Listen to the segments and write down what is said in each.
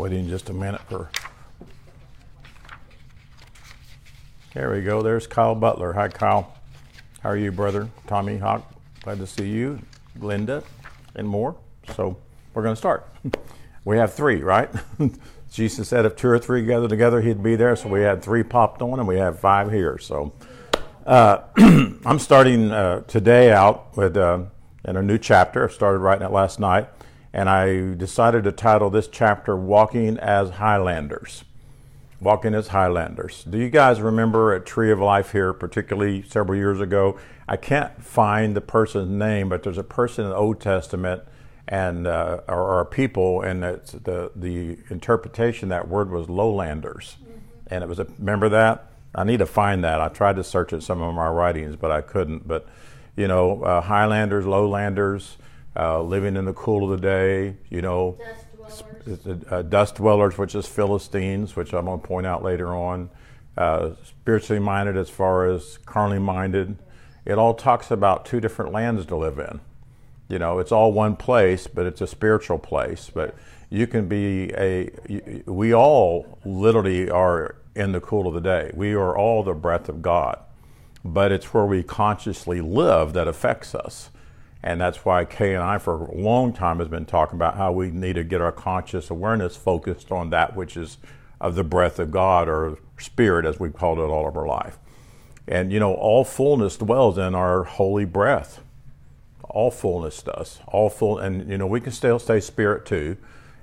Waiting just a minute for. There we go. There's Kyle Butler. Hi, Kyle. How are you, brother? Tommy Hawk. Glad to see you. Linda and more. So we're going to start. We have three, right? Jesus said if two or three gather together, he'd be there. So we had three popped on, and we have five here. So uh, I'm starting uh, today out with uh, in a new chapter. I started writing it last night and I decided to title this chapter Walking as Highlanders. Walking as Highlanders. Do you guys remember a Tree of Life here, particularly several years ago? I can't find the person's name, but there's a person in the Old Testament and uh, or, or, a people, and it's the the interpretation that word was lowlanders, mm-hmm. and it was a remember that. I need to find that. I tried to search it some of my writings, but I couldn't. But you know, uh, Highlanders, Lowlanders uh, living in the cool of the day, you know, dust dwellers, uh, dust dwellers which is Philistines, which I'm going to point out later on, uh, spiritually minded as far as carnally minded. It all talks about two different lands to live in. You know, it's all one place, but it's a spiritual place. But you can be a, we all literally are in the cool of the day. We are all the breath of God. But it's where we consciously live that affects us. And that's why Kay and I, for a long time, has been talking about how we need to get our conscious awareness focused on that which is of the breath of God or spirit, as we've called it all of our life. And you know, all fullness dwells in our holy breath. All fullness does. All full, and you know, we can still stay spirit too,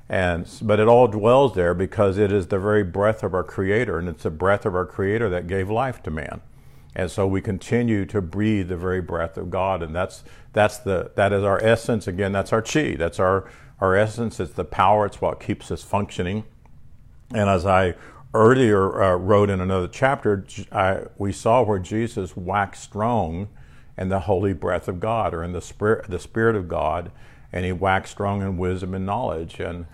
and but it all dwells there because it is the very breath of our Creator, and it's the breath of our Creator that gave life to man. And so we continue to breathe the very breath of God, and that's that's the that is our essence. Again, that's our chi. That's our our essence. It's the power. It's what keeps us functioning. And as I earlier uh, wrote in another chapter, I, we saw where Jesus waxed strong in the holy breath of God, or in the spirit the spirit of God, and he waxed strong in wisdom and knowledge. And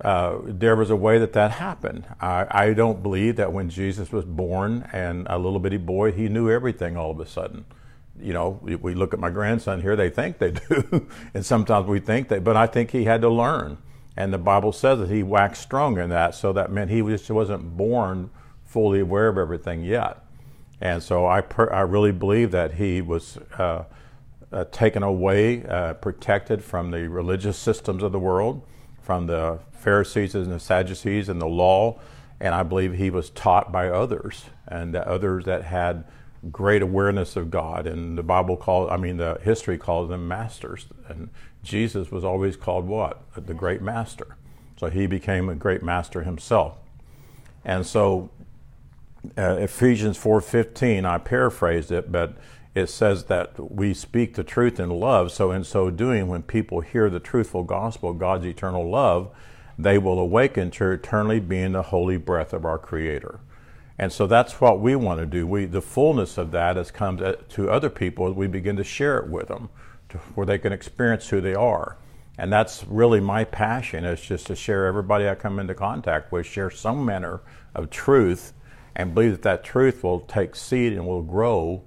uh, there was a way that that happened. I, I, don't believe that when Jesus was born and a little bitty boy, he knew everything all of a sudden. You know, we, we look at my grandson here, they think they do, and sometimes we think they, but I think he had to learn. And the Bible says that he waxed strong in that, so that meant he just wasn't born fully aware of everything yet. And so I, per, I really believe that he was uh, uh, taken away, uh, protected from the religious systems of the world from the Pharisees and the Sadducees and the law, and I believe he was taught by others and others that had great awareness of God. And the Bible calls, I mean, the history calls them masters. And Jesus was always called what? The great master. So he became a great master himself. And so uh, Ephesians 4:15, I paraphrased it, but it says that we speak the truth in love. So, in so doing, when people hear the truthful gospel, God's eternal love, they will awaken to eternally being the holy breath of our Creator. And so that's what we want to do. We, the fullness of that has come to, other people as we begin to share it with them, to, where they can experience who they are. And that's really my passion is just to share everybody I come into contact with, share some manner of truth, and believe that that truth will take seed and will grow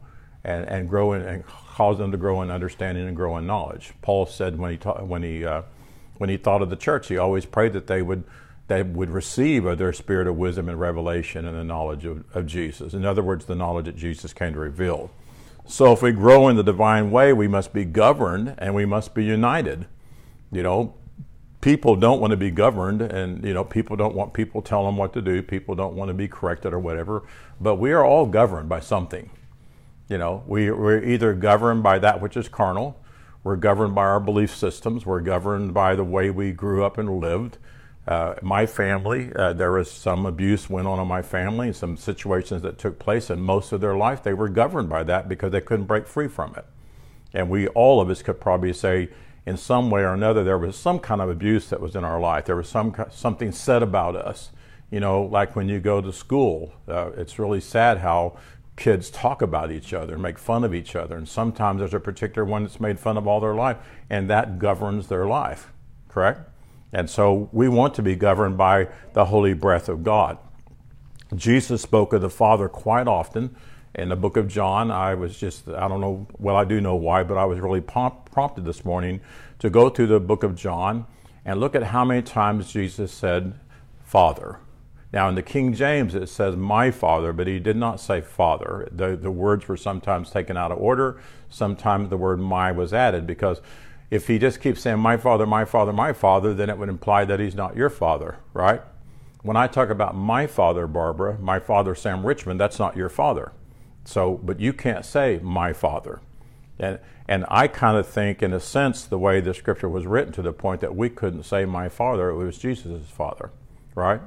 and, and grow in, and cause them to grow in understanding and grow in knowledge. Paul said when he ta- when he uh, when he thought of the church, he always prayed that they would they would receive of their spirit of wisdom and revelation and the knowledge of, of Jesus. In other words, the knowledge that Jesus came to reveal. So if we grow in the divine way, we must be governed and we must be united. You know, people don't want to be governed and you know people don't want people tell them what to do people don't want to be corrected or whatever but we are all governed by something you know, we, we're either governed by that which is carnal, we're governed by our belief systems, we're governed by the way we grew up and lived. Uh, my family, uh, there was some abuse went on in my family, some situations that took place, and most of their life they were governed by that because they couldn't break free from it. And we, all of us, could probably say, in some way or another, there was some kind of abuse that was in our life. There was some something said about us. You know, like when you go to school, uh, it's really sad how kids talk about each other, make fun of each other, and sometimes there's a particular one that's made fun of all their life, and that governs their life, correct? And so we want to be governed by the holy breath of God. Jesus spoke of the Father quite often. In the book of John, I was just, I don't know, well, I do know why, but I was really prompted this morning to go through the book of John and look at how many times Jesus said, Father. Now, in the King James, it says my Father, but he did not say Father. The, the words were sometimes taken out of order. Sometimes the word my was added because if he just keeps saying my Father, my Father, my Father, then it would imply that he's not your Father, right? When I talk about my father, Barbara, my father, Sam Richmond, that's not your father. So, but you can't say my father. And, and I kind of think, in a sense, the way the scripture was written to the point that we couldn't say my father, it was Jesus' father, right?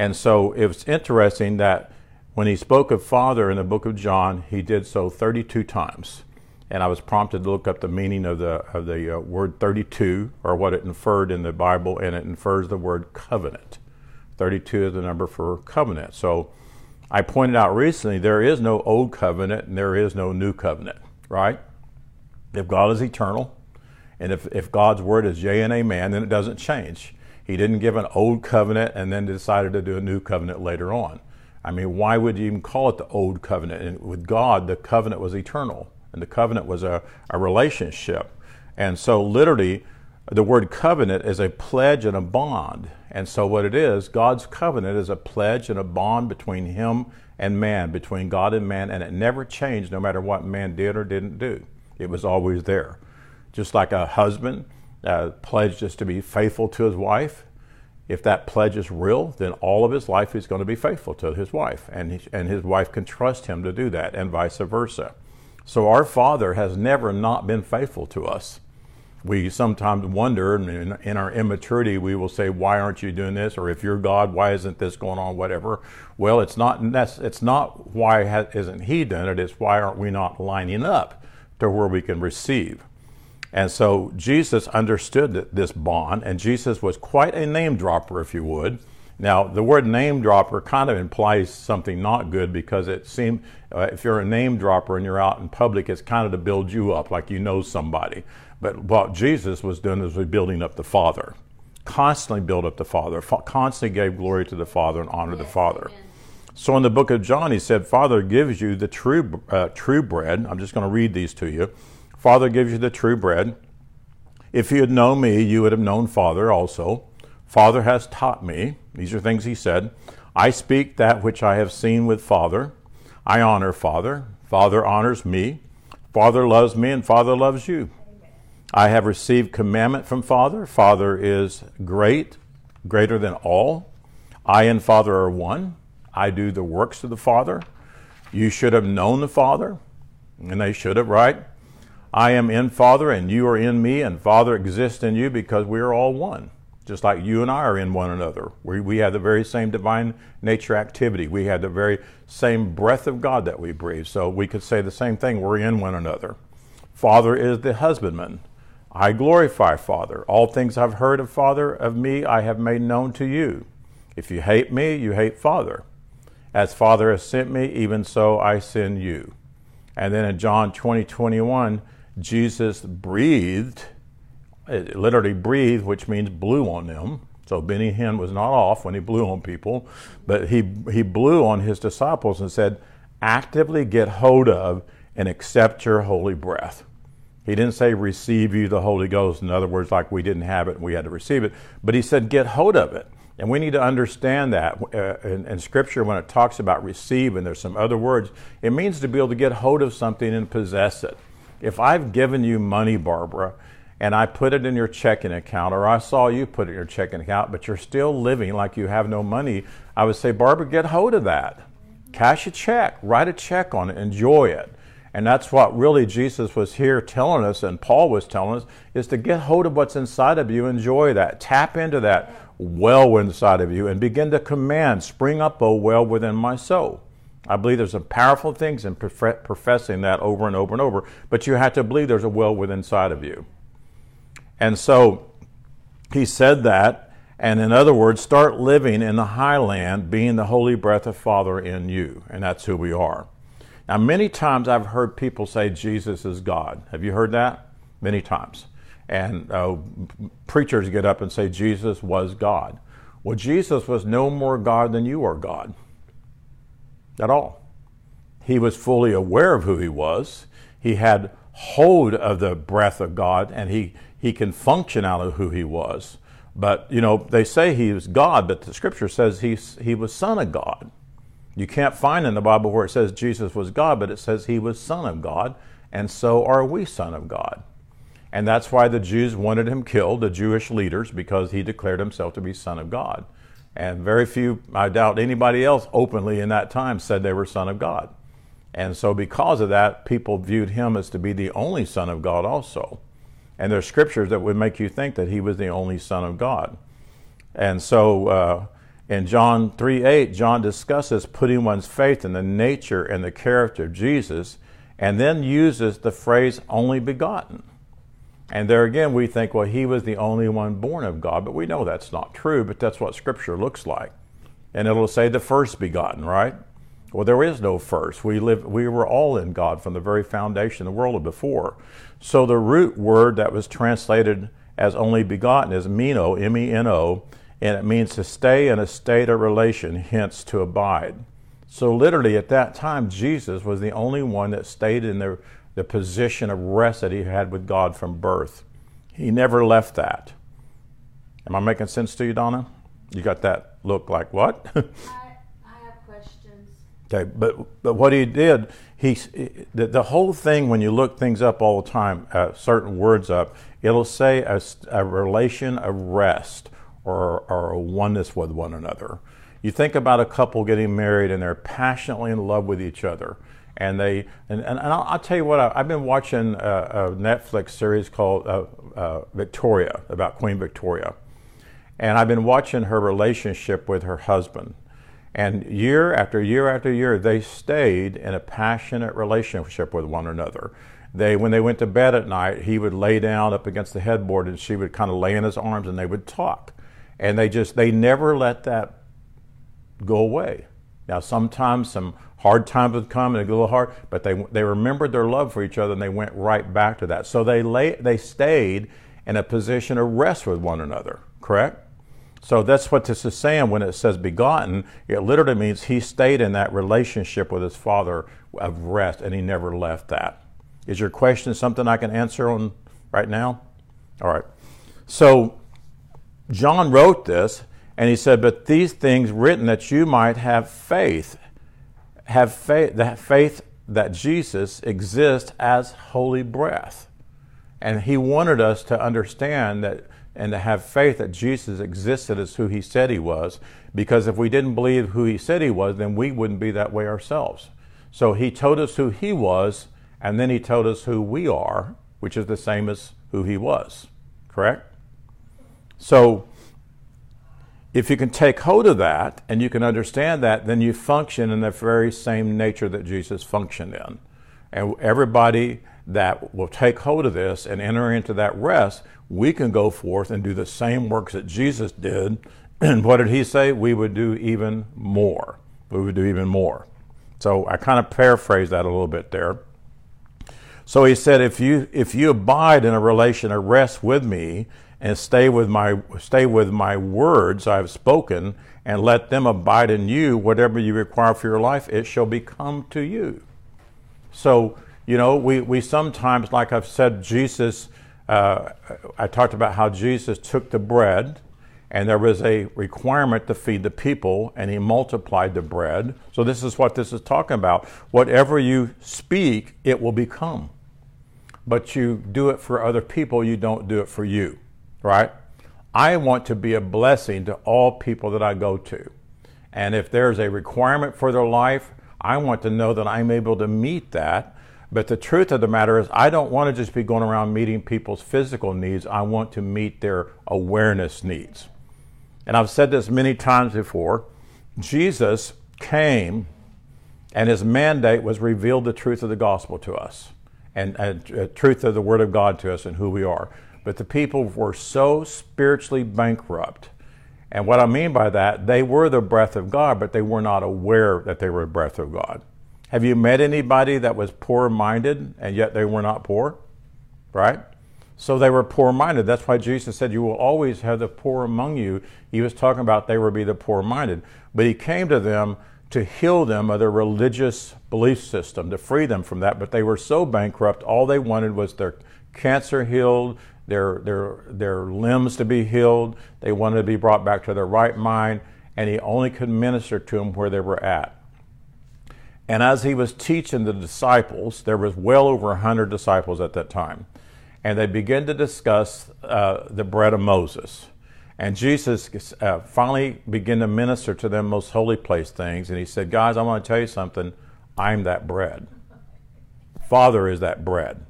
And so it's interesting that when he spoke of father in the book of John, he did so 32 times. And I was prompted to look up the meaning of the, of the uh, word 32, or what it inferred in the Bible, and it infers the word covenant. 32 is the number for covenant. So I pointed out recently there is no old covenant and there is no new covenant, right? If God is eternal, and if, if God's word is yea and amen, then it doesn't change. He didn't give an old covenant and then decided to do a new covenant later on. I mean, why would you even call it the old covenant? And with God, the covenant was eternal, and the covenant was a, a relationship. And so, literally, the word covenant is a pledge and a bond. And so, what it is, God's covenant is a pledge and a bond between Him and man, between God and man, and it never changed no matter what man did or didn't do. It was always there. Just like a husband uh, pledged to be faithful to his wife, if that pledge is real, then all of his life he's going to be faithful to his wife, and, he, and his wife can trust him to do that, and vice versa. So, our Father has never not been faithful to us we sometimes wonder, and in, our immaturity, we will say, "Why aren't you doing this?" Or, "If you're God, why isn't this going on?" Whatever. Well, it's not. It's not why isn't He done it. It's why aren't we not lining up to where we can receive? And so Jesus understood this bond, and Jesus was quite a name dropper, if you would. Now, the word name dropper kind of implies something not good because it seems uh, if you're a name dropper and you're out in public, it's kind of to build you up, like you know somebody. But what Jesus was doing was building up the Father, constantly build up the Father, constantly gave glory to the Father and honor yes, the Father. Amen. So in the book of John, he said, Father gives you the true, uh, true bread. I'm just going to read these to you. Father gives you the true bread. If you had known me, you would have known Father also. Father has taught me. These are things he said. I speak that which I have seen with Father. I honor Father. Father honors me. Father loves me, and Father loves you. I have received commandment from Father. Father is great, greater than all. I and Father are one. I do the works of the Father. You should have known the Father, and they should have, right? I am in Father, and you are in me, and Father exists in you because we are all one. Just like you and I are in one another. We, we have the very same divine nature activity. We have the very same breath of God that we breathe. So we could say the same thing. We're in one another. Father is the husbandman. I glorify Father. All things I've heard of Father of me I have made known to you. If you hate me, you hate Father. As Father has sent me, even so I send you. And then in John 20, 21, Jesus breathed, literally breathed, which means blew on them. So Benny Hinn was not off when he blew on people, but he, he blew on his disciples and said, actively get hold of and accept your holy breath. He didn't say receive you the Holy Ghost. In other words, like we didn't have it and we had to receive it. But he said get hold of it. And we need to understand that uh, in, in, Scripture, when it talks about receive, and there's some other words, it means to be able to get hold of something and possess it. If I've given you money, Barbara, and I put it in your checking account, or I saw you put it in your checking account, but you're still living like you have no money, I would say, Barbara, get hold of that. Cash a check, write a check on it, enjoy it. And that's what really Jesus was here telling us, and Paul was telling us, is to get hold of what's inside of you, enjoy that, tap into that well inside of you, and begin to command, spring up, O well within my soul. I believe there's some powerful things in professing that over and over and over, but you have to believe there's a well within inside of you. And so he said that, and in other words, start living in the highland, being the holy breath of Father in you, and that's who we are. Now, many times I've heard people say Jesus is God. Have you heard that? Many times. And uh, preachers get up and say Jesus was God. Well, Jesus was no more God than you are God at all. He was fully aware of who he was. He had hold of the breath of God and he, he can function out of who he was. But, you know, they say he was God, but the scripture says he, he was Son of God. You can't find in the Bible where it says Jesus was God, but it says he was Son of God, and so are we Son of God. And that's why the Jews wanted him killed, the Jewish leaders, because he declared himself to be Son of God. And very few, I doubt anybody else openly in that time said they were Son of God. And so, because of that, people viewed him as to be the only Son of God also. And there's scriptures that would make you think that he was the only Son of God. And so, uh, in John 3 8, John discusses putting one's faith in the nature and the character of Jesus, and then uses the phrase only begotten. And there again, we think, well, he was the only one born of God, but we know that's not true, but that's what Scripture looks like. And it'll say the first begotten, right? Well, there is no first. We live we were all in God from the very foundation of the world before. So the root word that was translated as only begotten is meno, M E N O, and it means to stay in a state of relation, hence to abide. So literally at that time Jesus was the only one that stayed in the, the position of rest that he had with God from birth. He never left that. Am I making sense to you, Donna? You got that look like what? I, I have questions. Okay, but but what he did, he the, the whole thing when you look things up all the time, uh, certain words up, it'll say a, a relation of rest or or a oneness with one another. You think about a couple getting married and they're passionately in love with each other, and they and, and, I'll, I'll, tell you what I, have been watching a, a, Netflix series called uh, uh, Victoria about Queen Victoria, and I've been watching her relationship with her husband and year after year after year, they stayed in a passionate relationship with one another. They, when they went to bed at night, he would lay down up against the headboard and she would kind of lay in his arms and they would talk. And they just, they never let that go away. Now, sometimes some hard times would come and it'd get a little hard, but they, they remembered their love for each other and they went right back to that. So they, lay, they stayed in a position of rest with one another, correct? So that's what this is saying when it says begotten. It literally means he stayed in that relationship with his father of rest and he never left that. Is your question something I can answer on right now? All right. So John wrote this and he said, But these things written that you might have faith, have faith, that faith that Jesus exists as holy breath. And he wanted us to understand that and to have faith that Jesus existed as who he said he was. Because if we didn't believe who he said he was, then we wouldn't be that way ourselves. So he told us who he was, and then he told us who we are, which is the same as who he was. Correct? So if you can take hold of that and you can understand that, then you function in the very same nature that Jesus functioned in. And everybody that will take hold of this and enter into that rest, we can go forth and do the same works that Jesus did. And what did he say? We would do even more. We would do even more. So I kind of paraphrase that a little bit there. So he said, if you if you abide in a relation of rest with me and stay with my stay with my words I have spoken and let them abide in you, whatever you require for your life, it shall become to you. So you know, we, we sometimes, like I've said, Jesus, uh, I talked about how Jesus took the bread and there was a requirement to feed the people and he multiplied the bread. So, this is what this is talking about. Whatever you speak, it will become. But you do it for other people, you don't do it for you, right? I want to be a blessing to all people that I go to. And if there's a requirement for their life, I want to know that I'm able to meet that but the truth of the matter is, I don't want to just be going around meeting people's physical needs. I want to meet their awareness needs. And I've said this many times before Jesus came and his mandate was reveal the truth of the gospel to us and, and uh, truth of the word of God to us and who we are. But the people were so spiritually bankrupt. And what I mean by that, they were the breath of God, but they were not aware that they were the breath of God. Have you met anybody that was poor minded and yet they were not poor? Right? So they were poor minded. That's why Jesus said, You will always have the poor among you. He was talking about they would be the poor minded. But he came to them to heal them of their religious belief system, to free them from that. But they were so bankrupt, all they wanted was their cancer healed, their, their, their limbs to be healed. They wanted to be brought back to their right mind, and he only could minister to them where they were at. And as he was teaching the disciples, there was well over 100 disciples at that time, and they began to discuss uh, the bread of Moses. And Jesus uh, finally began to minister to them most holy place things, and he said, Guys, I want to tell you something. I'm that bread. Father is that bread.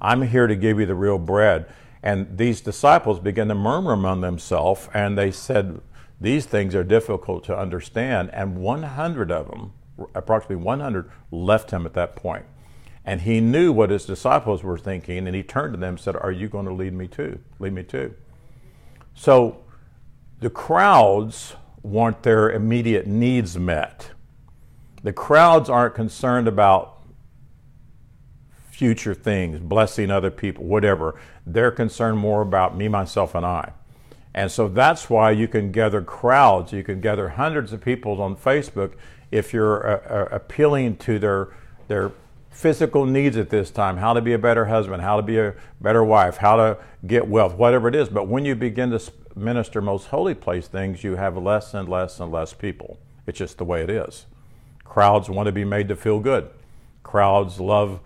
I'm here to give you the real bread. And these disciples began to murmur among themselves, and they said, These things are difficult to understand. And 100 of them, approximately 100, left him at that point. And he knew what his disciples were thinking, and he turned to them and said, Are you going to lead me too? Lead me too. So the crowds want their immediate needs met. The crowds aren't concerned about future things, blessing other people, whatever. They're concerned more about me, myself, and I. And so that's why you can gather crowds, you can gather hundreds of people on Facebook if you're uh, uh, appealing to their, their physical needs at this time how to be a better husband, how to be a better wife, how to get wealth, whatever it is. But when you begin to minister most holy place things, you have less and less and less people. It's just the way it is. Crowds want to be made to feel good. Crowds love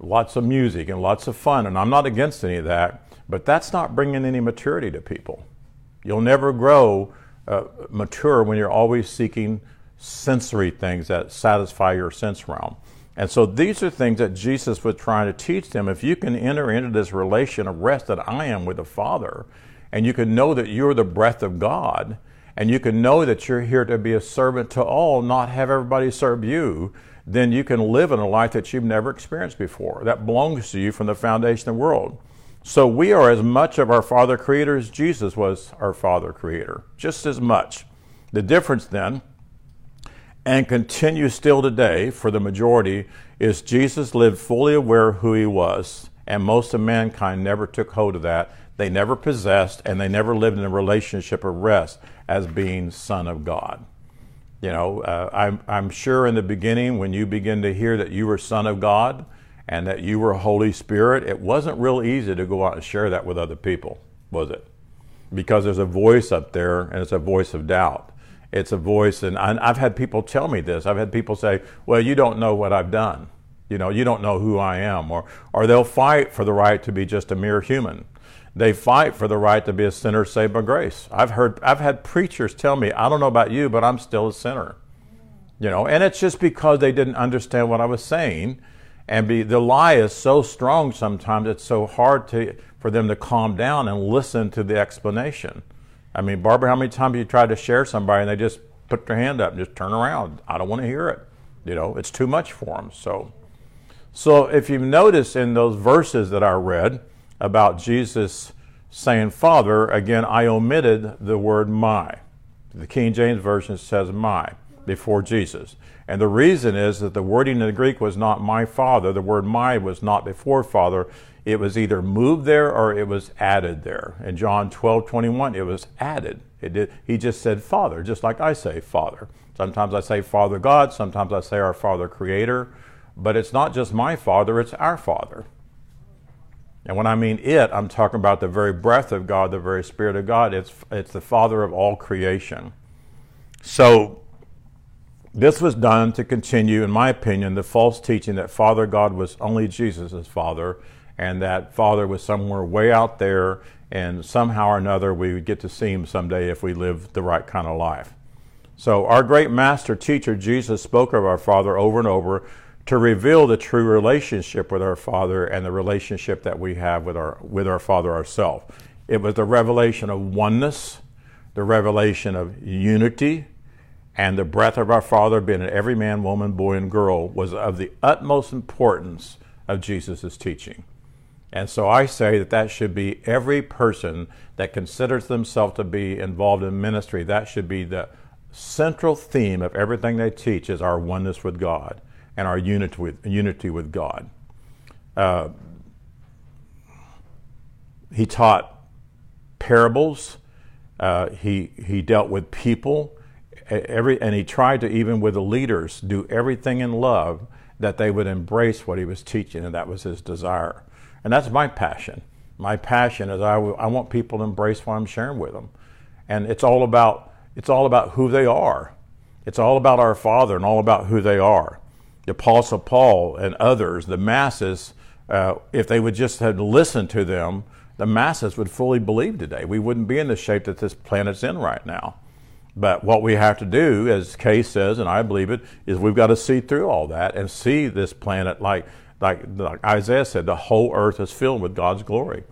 lots of music and lots of fun, and I'm not against any of that, but that's not bringing any maturity to people. You'll never grow uh, mature when you're always seeking sensory things that satisfy your sense realm. And so these are things that Jesus was trying to teach them. If you can enter into this relation of rest that I am with the Father, and you can know that you're the breath of God, and you can know that you're here to be a servant to all, not have everybody serve you, then you can live in a life that you've never experienced before. That belongs to you from the foundation of the world. So we are as much of our Father Creator as Jesus was our Father Creator, just as much. The difference then, and continues still today for the majority, is Jesus lived fully aware of who he was, and most of mankind never took hold of that. They never possessed, and they never lived in a relationship of rest as being Son of God. You know, uh, I'm, I'm sure in the beginning when you begin to hear that you were Son of God and that you were Holy Spirit, it wasn't real easy to go out and share that with other people, was it? Because there's a voice up there and it's a voice of doubt. It's a voice, and I've had people tell me this. I've had people say, Well, you don't know what I've done. You know, you don't know who I am. Or, or they'll fight for the right to be just a mere human. They fight for the right to be a sinner saved by grace. I've heard, I've had preachers tell me, I don't know about you, but I'm still a sinner. You know, and it's just because they didn't understand what I was saying. And be, the lie is so strong sometimes, it's so hard to, for them to calm down and listen to the explanation. I mean, Barbara, how many times have you tried to share somebody and they just put their hand up and just turn around? I don't want to hear it. You know, it's too much for them. So, so if you notice in those verses that I read, about Jesus saying Father, again, I omitted the word my. The King James Version says my before Jesus. And the reason is that the wording in the Greek was not my father. The word my was not before father. It was either moved there or it was added there. In John 12, 21, it was added. It did, he just said father, just like I say father. Sometimes I say Father God, sometimes I say our Father Creator, but it's not just my Father, it's our Father. And when I mean it, I'm talking about the very breath of God, the very Spirit of God. It's, it's the Father of all creation. So, this was done to continue, in my opinion, the false teaching that Father God was only Jesus' Father and that Father was somewhere way out there and somehow or another we would get to see him someday if we lived the right kind of life. So, our great master teacher, Jesus, spoke of our Father over and over to reveal the true relationship with our Father and the relationship that we have with our, with our Father ourselves. It was the revelation of oneness, the revelation of unity, and the breath of our Father being in every man, woman, boy, and girl was of the utmost importance of Jesus' teaching. And so I say that that should be every person that considers themselves to be involved in ministry, that should be the central theme of everything they teach is our oneness with God and our unity with, unity with God. Uh, he taught parables. Uh, he, he dealt with people. Every, and he tried to, even with the leaders, do everything in love that they would embrace what he was teaching, and that was his desire. And that's my passion. My passion is I, I want people to embrace what I'm sharing with them. And it's all about it's all about who they are. It's all about our Father and all about who they are. The Apostle Paul and others, the masses, uh, if they would just have listened to them, the masses would fully believe today. We wouldn't be in the shape that this planet's in right now. But what we have to do, as Kay says, and I believe it, is we've got to see through all that and see this planet like, like, like Isaiah said, the whole earth is filled with God's glory.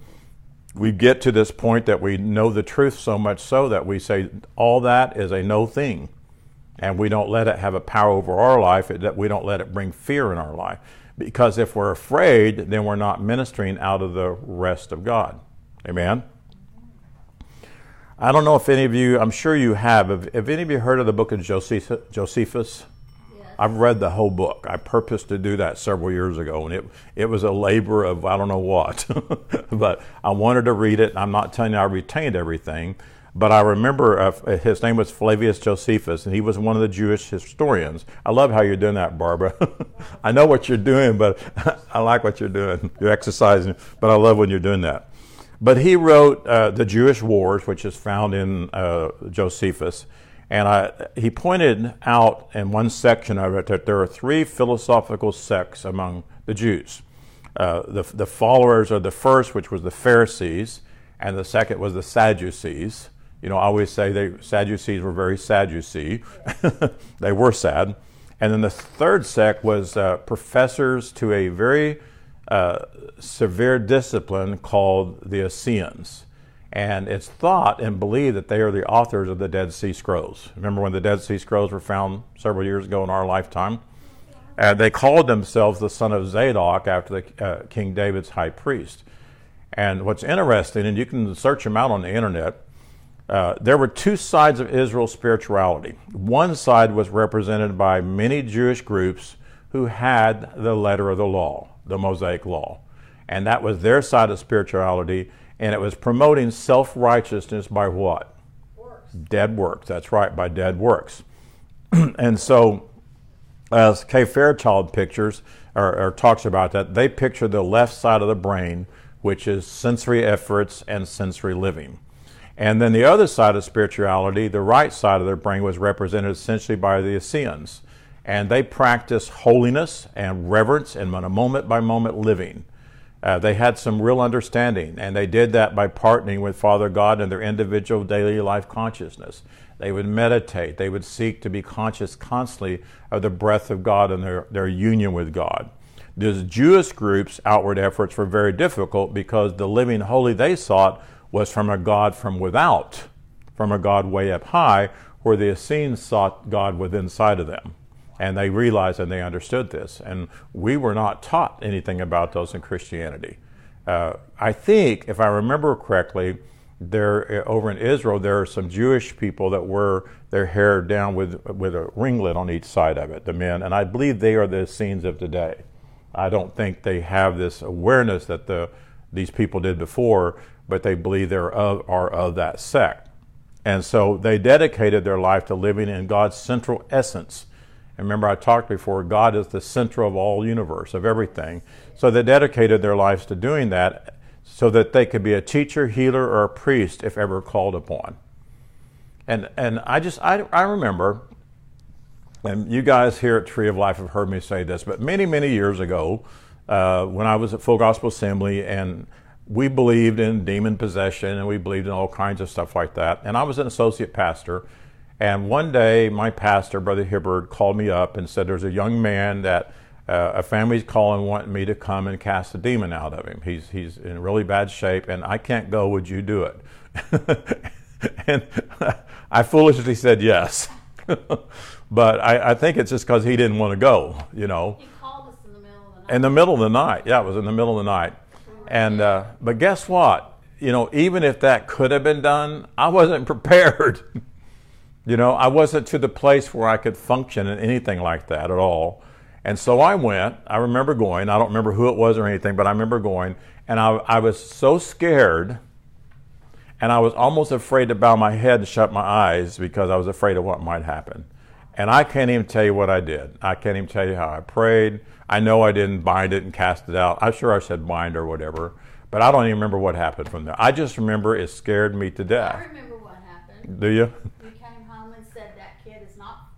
We get to this point that we know the truth so much so that we say all that is a no thing. And we don't let it have a power over our life, that we don't let it bring fear in our life. Because if we're afraid, then we're not ministering out of the rest of God. Amen? I don't know if any of you, I'm sure you have, have, have any of you heard of the book of Josephus? Yes. I've read the whole book. I purposed to do that several years ago, and it, it was a labor of I don't know what. but I wanted to read it. I'm not telling you I retained everything, but I remember uh, his name was Flavius Josephus, and he was one of the Jewish historians. I love how you're doing that, Barbara. I know what you're doing, but I like what you're doing. You're exercising, but I love when you're doing that. But he wrote uh, the Jewish Wars, which is found in uh, Josephus. And I, he pointed out in one section of it that there are three philosophical sects among the Jews. Uh, the, the followers of the first, which was the Pharisees, and the second was the Sadducees. You know, I always say the Sadducees were very Sadducee. they were sad. And then the third sect was uh, professors to a very uh, severe discipline called the Essenes. And it's thought and believed that they are the authors of the Dead Sea Scrolls. Remember when the Dead Sea Scrolls were found several years ago in our lifetime? Uh, they called themselves the son of Zadok after the, uh, King David's high priest. And what's interesting, and you can search them out on the internet, uh, there were two sides of Israel's spirituality. One side was represented by many Jewish groups who had the letter of the law the Mosaic Law. And that was their side of spirituality, and it was promoting self righteousness by what? Works. Dead works. That's right, by dead works. and so, as Kay Fairchild pictures or, or, talks about that, they picture the left side of the brain, which is sensory efforts and sensory living. And then the other side of spirituality, the right side of their brain, was represented essentially by the Essenes and they practiced holiness and reverence and moment by moment living. Uh, they had some real understanding, and they did that by partnering with Father God in their individual daily life consciousness. They would meditate, they would seek to be conscious constantly of the breath of God and their, their union with God. The Jewish groups' outward efforts were very difficult because the living holy they sought was from a God from without, from a God way up high, where the Essenes sought God within inside of them. And they realized and they understood this. And we were not taught anything about those in Christianity. Uh, I think, if I remember correctly, there uh, over in Israel, there are some Jewish people that wear their hair down with with a ringlet on each side of it, the men, and I believe they are the Essenes of today. I don't think they have this awareness that the these people did before, but they believe they are of, are of that sect, and so they dedicated their life to living in God's central essence and remember, I talked before, God is the center of all universe, of everything. So they dedicated their lives to doing that so that they could be a teacher, healer, or a priest if ever called upon. And, and I just, I, I remember, and you guys here at Tree of Life have heard me say this, but many, many years ago, uh, when I was at Full Gospel Assembly and we believed in demon possession and we believed in all kinds of stuff like that. And I was an associate pastor. And one day, my pastor, Brother Hibbard, called me up and said, There's a young man that uh, a family's calling, wanting me to come and cast a demon out of him. He's, he's in really bad shape, and I can't go. Would you do it? and I foolishly said yes. but I, I, think it's just because he didn't want to go, you know. He called us in the middle of the night. In the middle of the night. Yeah, it was in the middle of the night. And, uh, but guess what? You know, even if that could have been done, I wasn't prepared. You know, I wasn't to the place where I could function in anything like that at all. And so I went. I remember going. I don't remember who it was or anything, but I remember going. And I, I was so scared, and I was almost afraid to bow my head and shut my eyes because I was afraid of what might happen. And I can't even tell you what I did. I can't even tell you how I prayed. I know I didn't bind it and cast it out. I'm sure I said bind or whatever. But I don't even remember what happened from there. I just remember it scared me to death. I remember what happened. Do you? You came home and said that kid is not,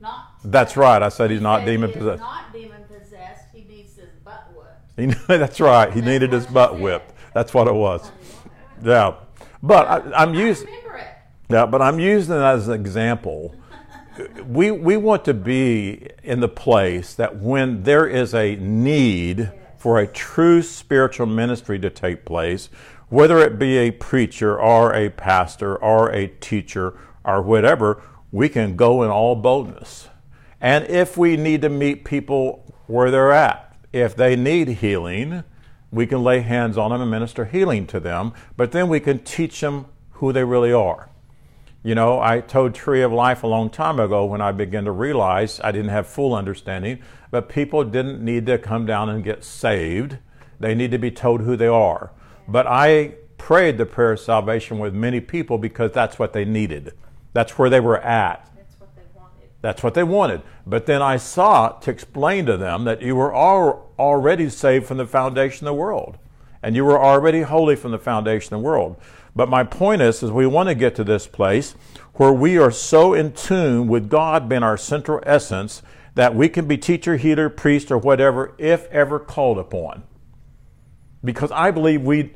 not. That's right. I said he's not demon possessed. Not demon possessed. He needs his butt whipped. He, that's right. He That's needed his butt said. whipped. That's what it was. Yeah. But I, remember it. Yeah, but I'm using it as an example. We, we want to be in the place that when there is a need for a true spiritual ministry to take place, whether it be a preacher or a pastor or a teacher or whatever, we can go in all boldness. And if we need to meet people where they're at, if they need healing, we can lay hands on them and minister healing to them, but then we can teach them who they really are. You know, I told Tree of Life a long time ago when I began to realize I didn't have full understanding, but people didn't need to come down and get saved. They need to be told who they are. But I prayed the prayer of salvation with many people because that's what they needed. That's where they were at. That's what they wanted. That's what they wanted. But then I sought to explain to them that you were al- already saved from the foundation of the world. And you were already holy from the foundation of the world. But my point is, is we want to get to this place where we are so in tune with God being our central essence that we can be teacher, healer, priest, or whatever, if ever called upon because I believe we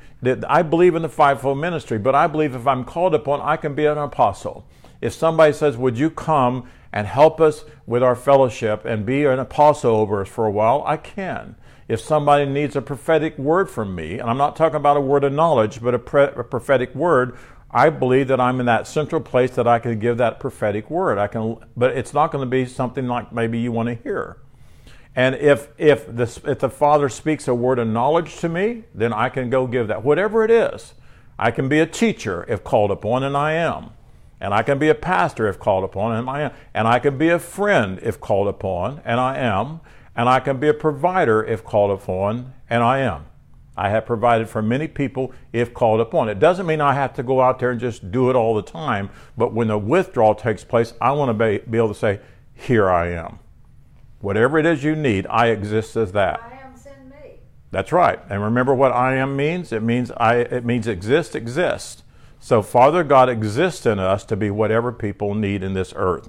I believe in the fivefold ministry, but I believe if I'm called upon, I can be an apostle. If somebody says, "Would you come and help us with our fellowship and be an apostle over us for a while?" I can. If somebody needs a prophetic word from me, and I'm not talking about a word of knowledge, but a, pre- a prophetic word, I believe that I'm in that central place that I can give that prophetic word. I can, but it's not going to be something like maybe you want to hear. And if if the if the Father speaks a word of knowledge to me, then I can go give that. Whatever it is, I can be a teacher if called upon, and I am. And I can be a pastor if called upon, and I am. And I can be a friend if called upon, and I am. And I can be a provider if called upon, and I am. I have provided for many people if called upon. It doesn't mean I have to go out there and just do it all the time, but when the withdrawal takes place, I want to be, be able to say, Here I am. Whatever it is you need, I exist as that. I am send me. That's right. And remember what I am means? It means I it means exist, exist. So Father God exists in us to be whatever people need in this earth.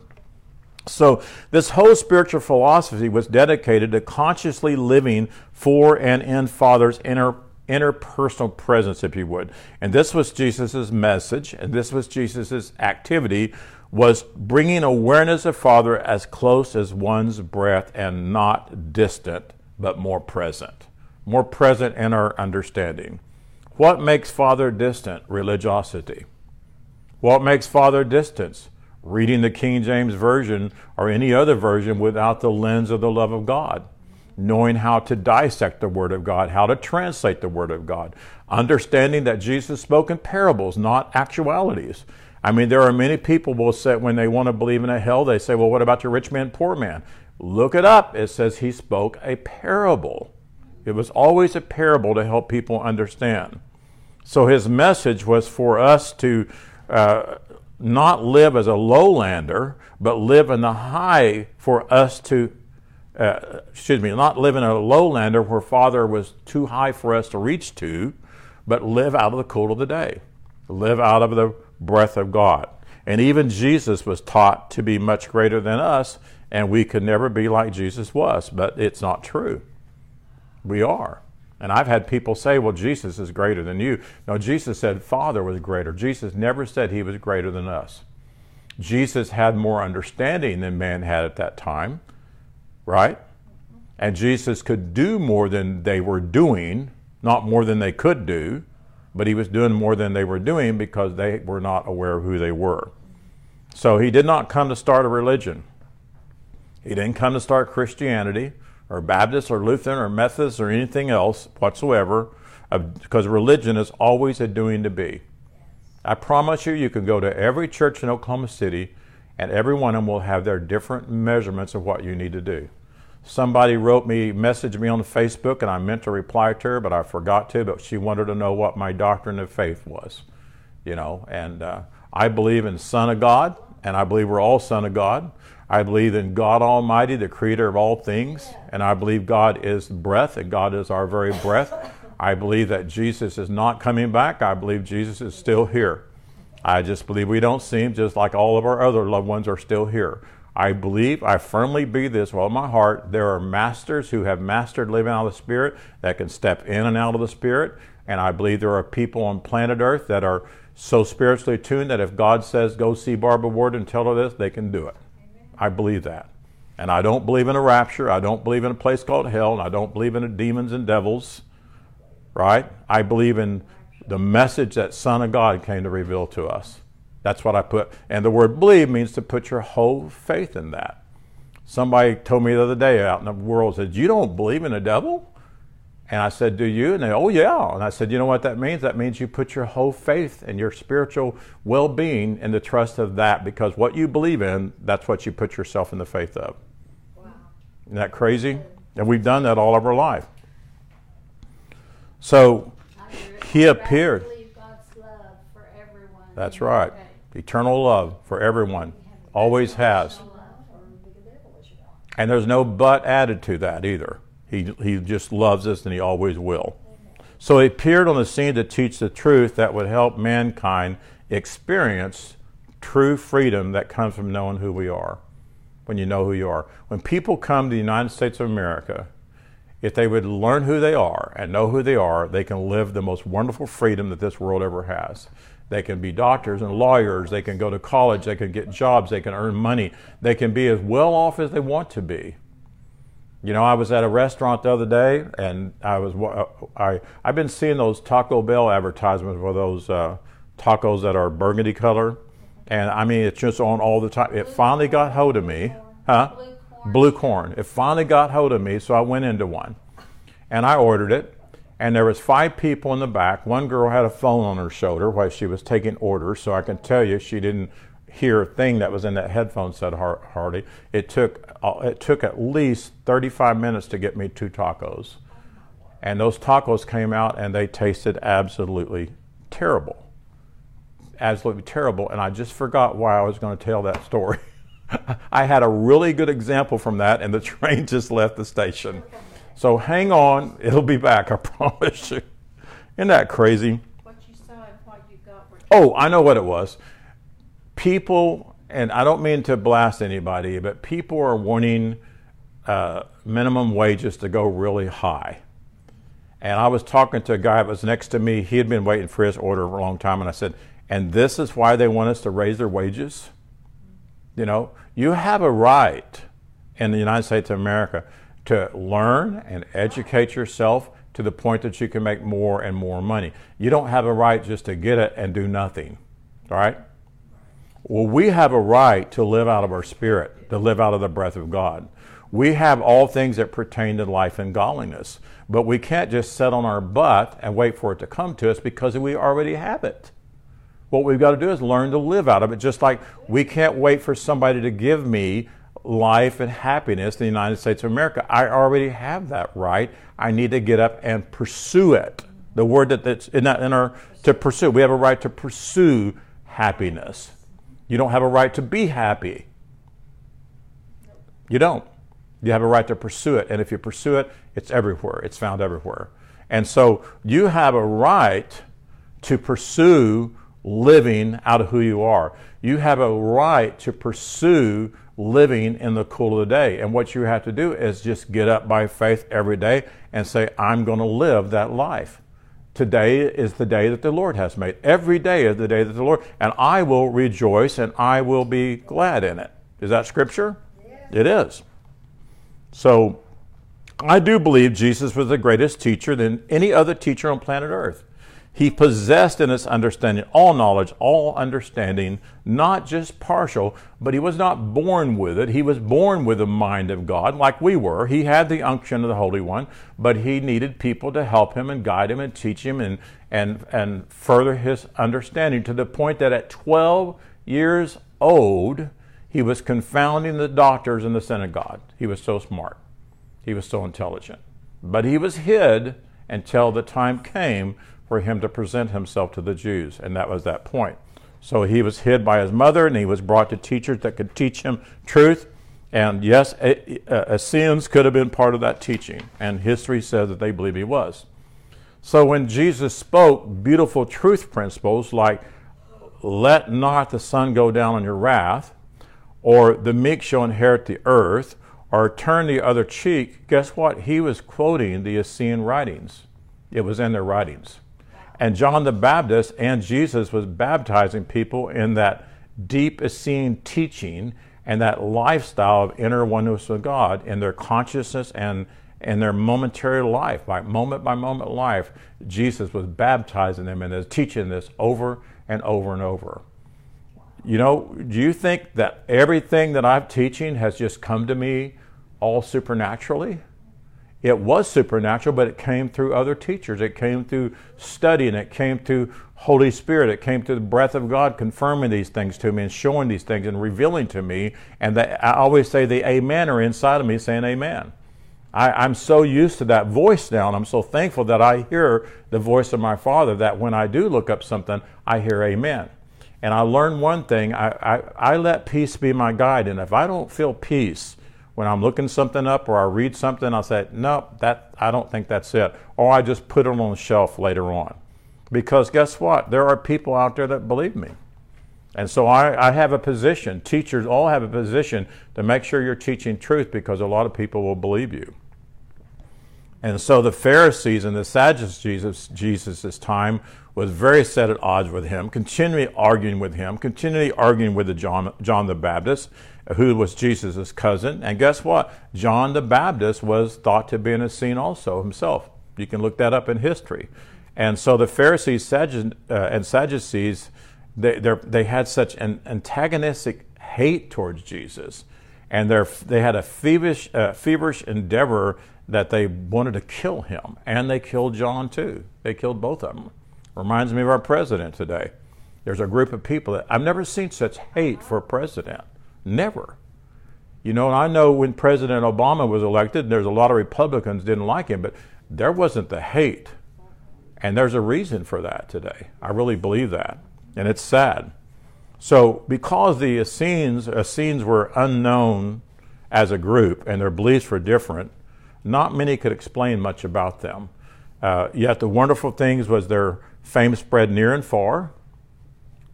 So this whole spiritual philosophy was dedicated to consciously living for and in Father's inner interpersonal presence, if you would. And this was Jesus' message, and this was Jesus' activity, was bringing awareness of Father as close as one's breath and not distant, but more present. More present in our understanding. What makes Father distant? Religiosity. What makes Father distance? Reading the King James Version or any other version without the lens of the love of God. Knowing how to dissect the Word of God, how to translate the Word of God. Understanding that Jesus spoke in parables, not actualities. I mean, there are many people will say when they want to believe in a hell, they say, well, what about your rich man, poor man? Look it up. It says he spoke a parable. It was always a parable to help people understand. So his message was for us to uh, not live as a lowlander, but live in the high for us to, uh, excuse me, not live in a lowlander where Father was too high for us to reach to, but live out of the cool of the day, live out of the breath of God. And even Jesus was taught to be much greater than us, and we could never be like Jesus was, but it's not true. We are. And I've had people say, well, Jesus is greater than you. No, Jesus said Father was greater. Jesus never said he was greater than us. Jesus had more understanding than man had at that time, right? And Jesus could do more than they were doing, not more than they could do, but he was doing more than they were doing because they were not aware of who they were. So he did not come to start a religion. He didn't come to start Christianity or Baptist or Lutheran or Methodist or anything else whatsoever, because religion is always a doing to be. I promise you, you can go to every church in Oklahoma City, and every one of them will have their different measurements of what you need to do. Somebody wrote me, messaged me on Facebook, and I meant to reply to her, but I forgot to. But she wanted to know what my doctrine of faith was, you know. And uh, I believe in Son of God, and I believe we're all Son of God. I believe in God Almighty, the Creator of all things, and I believe God is breath, and God is our very breath. I believe that Jesus is not coming back. I believe Jesus is still here. I just believe we don't see him just like all of our other loved ones are still here. I believe, I firmly believe this with all my heart. There are masters who have mastered living out of the Spirit that can step in and out of the Spirit. And I believe there are people on planet Earth that are so spiritually tuned that if God says, go see Barbara Ward and tell her this, they can do it. I believe that. And I don't believe in a rapture. I don't believe in a place called hell. And I don't believe in demons and devils. Right? I believe in the message that Son of God came to reveal to us. That's what I put. And the word believe means to put your whole faith in that. Somebody told me the other day out in the world, said, You don't believe in the devil? And I said, Do you? And they, Oh, yeah. And I said, You know what that means? That means you put your whole faith and your spiritual well being in the trust of that because what you believe in, that's what you put yourself in the faith of. Wow. Isn't that crazy? And we've done that all of our life. So he appeared. That's right. Eternal love for everyone. Always has. And there's no but added to that either. He, he just loves us and he always will. So he appeared on the scene to teach the truth that would help mankind experience true freedom that comes from knowing who we are. When you know who you are. When people come to the United States of America, if they would learn who they are and know who they are, they can live the most wonderful freedom that this world ever has. They can be doctors and lawyers. They can go to college. They can get jobs. They can earn money. They can be as well off as they want to be. You know, I was at a restaurant the other day, and I was I I've been seeing those Taco Bell advertisements for those uh, tacos that are burgundy color, and I mean it's just on all the time. It finally got hold of me, huh? Blue corn. Blue corn. It finally got hold of me, so I went into one, and I ordered it and there was five people in the back. One girl had a phone on her shoulder while she was taking orders, so I can tell you she didn't hear thing that was in that headphone said Hardy. It took uh, it took at least 35 minutes to get me two tacos, and those tacos came out and they tasted absolutely terrible, absolutely terrible. And I just forgot why I was going to tell that story. I had a really good example from that, and the train just left the station. So hang on, it'll be back, I promise you. Isn't that crazy? What you saw and what you got. Oh, I know what it was. People, and I don't mean to blast anybody, but people are wanting uh, minimum wages to go really high. And I was talking to a guy that was next to me. He had been waiting for his order for a long time, and I said, "And this is why they want us to raise their wages." You know, you have a right in the United States of America to learn and educate yourself to the point that you can make more and more money. You don't have a right just to get it and do nothing, all right? Well, we have a right to live out of our spirit, to live out of the breath of God. We have all things that pertain to life and godliness, but we can't just sit on our butt and wait for it to come to us because we already have it. What we've got to do is learn to live out of it, just like we can't wait for somebody to give me life and happiness in the United States of America. I already have that right. I need to get up and pursue it. The word that that's in, that, in our to pursue. We have a right to pursue happiness. You don't have a right to be happy. You don't. You have a right to pursue it. And if you pursue it, it's everywhere. It's found everywhere. And so you have a right to pursue living out of who you are. You have a right to pursue living in the cool of the day. And what you have to do is just get up by faith every day and say, I'm going to live that life. Today is the day that the Lord has made. Every day is the day that the Lord, and I will rejoice and I will be glad in it. Is that scripture? It is. So I do believe Jesus was the greatest teacher than any other teacher on planet Earth. He possessed in his understanding all knowledge, all understanding, not just partial, but he was not born with it. He was born with the mind of God, like we were. He had the unction of the Holy One, but he needed people to help him and guide him and teach him and, and, and further his understanding to the point that at 12 years old, he was confounding the doctors in the synagogue. He was so smart, he was so intelligent. But he was hid until the time came for him to present himself to the Jews, and that was that point. So he was hid by his mother, and he was brought to teachers that could teach him truth. And yes, Essenes could have been part of that teaching, and history says that they believe he was. So when Jesus spoke beautiful truth principles like, let not the sun go down on your wrath, or the meek shall inherit the earth, or turn the other cheek, guess what? He was quoting the Essene writings. It was in their writings. And John the Baptist and Jesus was baptizing people in that deep Essene teaching and that lifestyle of inner oneness with God in their consciousness and in their momentary life, by moment by moment life, Jesus was baptizing them and is teaching this over and over and over. You know, do you think that everything that I'm teaching has just come to me all supernaturally? It was supernatural, but it came through other teachers. It came through study and it came through Holy Spirit. It came through the breath of God confirming these things to me and showing these things and revealing to me. And that, I always say the amen are inside of me saying amen. I, am so used to that voice now, and I'm so thankful that I hear the voice of my Father that when I do look up something, I hear Amen. And I learned one thing I, I, I let peace be my guide, and if I don't feel peace when I'm looking something up or I read something, I'll say, Nope, that, I don't think that's it. Or I just put it on the shelf later on. Because guess what? There are people out there that believe me. And so I, I, have a position, teachers all have a position to make sure you're teaching truth because a lot of people will believe you. And so the Pharisees and the Sadducees of Jesus' time was very set at odds with him, continually arguing with him, continually arguing with John, John the Baptist, who was Jesus' cousin. And guess what? John the Baptist was thought to be an Essene also himself. You can look that up in history. And so the Pharisees uh, and Sadducees, they, they had such an antagonistic hate towards Jesus. And they had a feverish, uh, feverish endeavor that they wanted to kill him, and they killed John too. They killed both of them. Reminds me of our president today. There's a group of people that I've never seen such hate for a president. Never. You know, and I know when President Obama was elected, there's a lot of Republicans didn't like him, but there wasn't the hate. And there's a reason for that today. I really believe that. And it's sad. So, because the Essenes, Essenes were unknown as a group and their beliefs were different, not many could explain much about them. Uh, yet the wonderful things was their fame spread near and far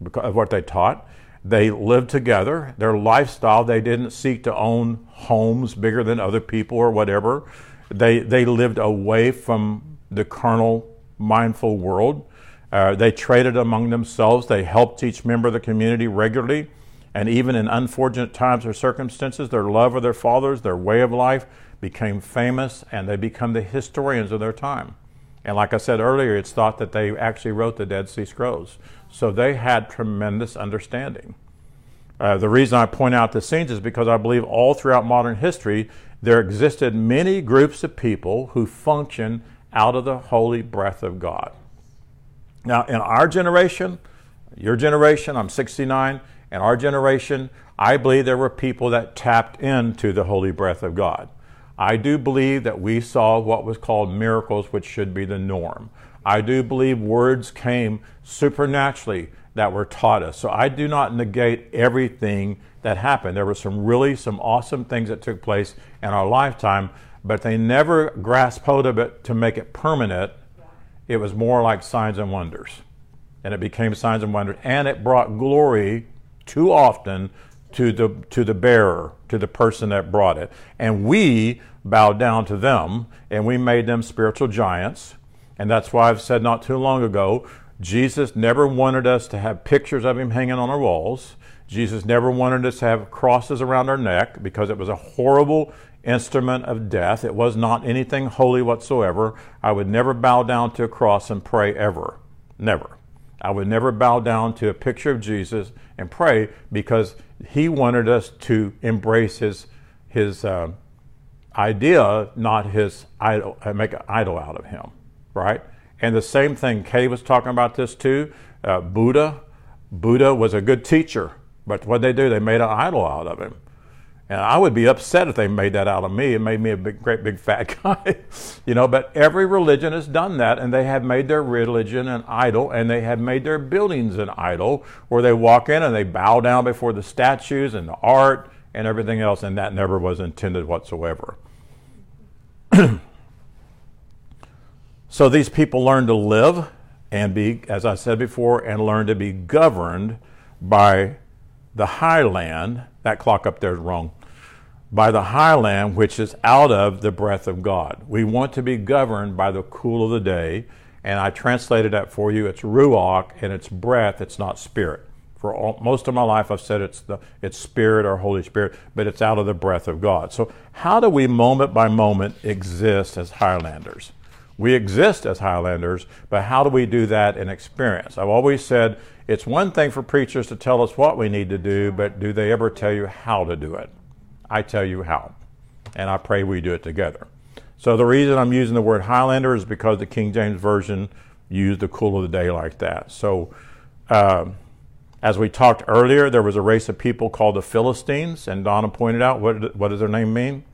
because of what they taught. They lived together. Their lifestyle, they didn't seek to own homes bigger than other people or whatever. They, they lived away from the carnal, mindful world. Uh, they traded among themselves. They helped each member of the community regularly. And even in unfortunate times or circumstances, their love of their fathers, their way of life, became famous and they become the historians of their time. And like I said earlier, it's thought that they actually wrote the Dead Sea Scrolls. So they had tremendous understanding. Uh, the reason I point out the Essenes is because I believe all throughout modern history there existed many groups of people who function out of the holy breath of God. Now, in our generation, your generation, I'm 69, in our generation, I believe there were people that tapped into the holy breath of God. I do believe that we saw what was called miracles, which should be the norm. I do believe words came supernaturally that were taught us. So I do not negate everything that happened. There were some really some awesome things that took place in our lifetime, but they never grasped hold of it to make it permanent. It was more like signs and wonders. And it became signs and wonders. And it brought glory too often to the to the bearer, to the person that brought it. And we bowed down to them and we made them spiritual giants. And that's why I've said not too long ago Jesus never wanted us to have pictures of him hanging on our walls. Jesus never wanted us to have crosses around our neck because it was a horrible instrument of death. It was not anything holy whatsoever. I would never bow down to a cross and pray ever. Never. I would never bow down to a picture of Jesus and pray because he wanted us to embrace his, his uh, idea, not his idol, uh, make an idol out of him, right? And the same thing, Kay was talking about this too. Uh, Buddha, Buddha was a good teacher, but what they do, they made an idol out of him. And I would be upset if they made that out of me. It made me a big, great big fat guy, you know. But every religion has done that, and they have made their religion an idol, and they have made their buildings an idol, where they walk in and they bow down before the statues and the art and everything else, and that never was intended whatsoever. So these people learn to live and be, as I said before, and learn to be governed by the highland. That clock up there is wrong. By the highland, which is out of the breath of God. We want to be governed by the cool of the day, and I translated that for you. It's ruach, and it's breath. It's not spirit. For all, most of my life, I've said it's the it's spirit or Holy Spirit, but it's out of the breath of God. So, how do we moment by moment exist as Highlanders? We exist as Highlanders, but how do we do that in experience? I've always said it's one thing for preachers to tell us what we need to do, but do they ever tell you how to do it? I tell you how, and I pray we do it together. So the reason I'm using the word Highlander is because the King James Version used the cool of the day like that. So, um, as we talked earlier, there was a race of people called the Philistines, and Donna pointed out what, what does their name mean?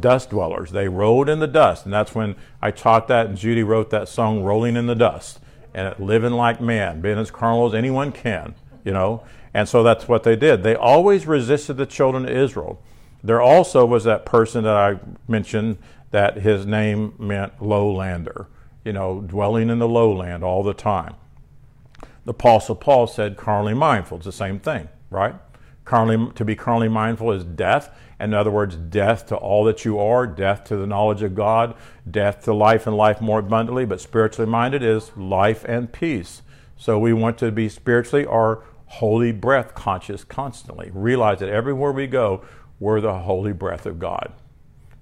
Dust dwellers. They rolled in the dust, and that's when I taught that, and Judy wrote that song, "Rolling in the Dust," and living like man, being as carnal as anyone can, you know. And so that's what they did. They always resisted the children of Israel. There also was that person that I mentioned that his name meant lowlander, you know, dwelling in the lowland all the time. The Apostle Paul said carnally mindful. It's the same thing, right? To be carnally mindful is death. In other words, death to all that you are, death to the knowledge of God, death to life and life more abundantly. But spiritually minded is life and peace. So we want to be spiritually or holy breath conscious constantly. Realize that everywhere we go, we're the holy breath of God.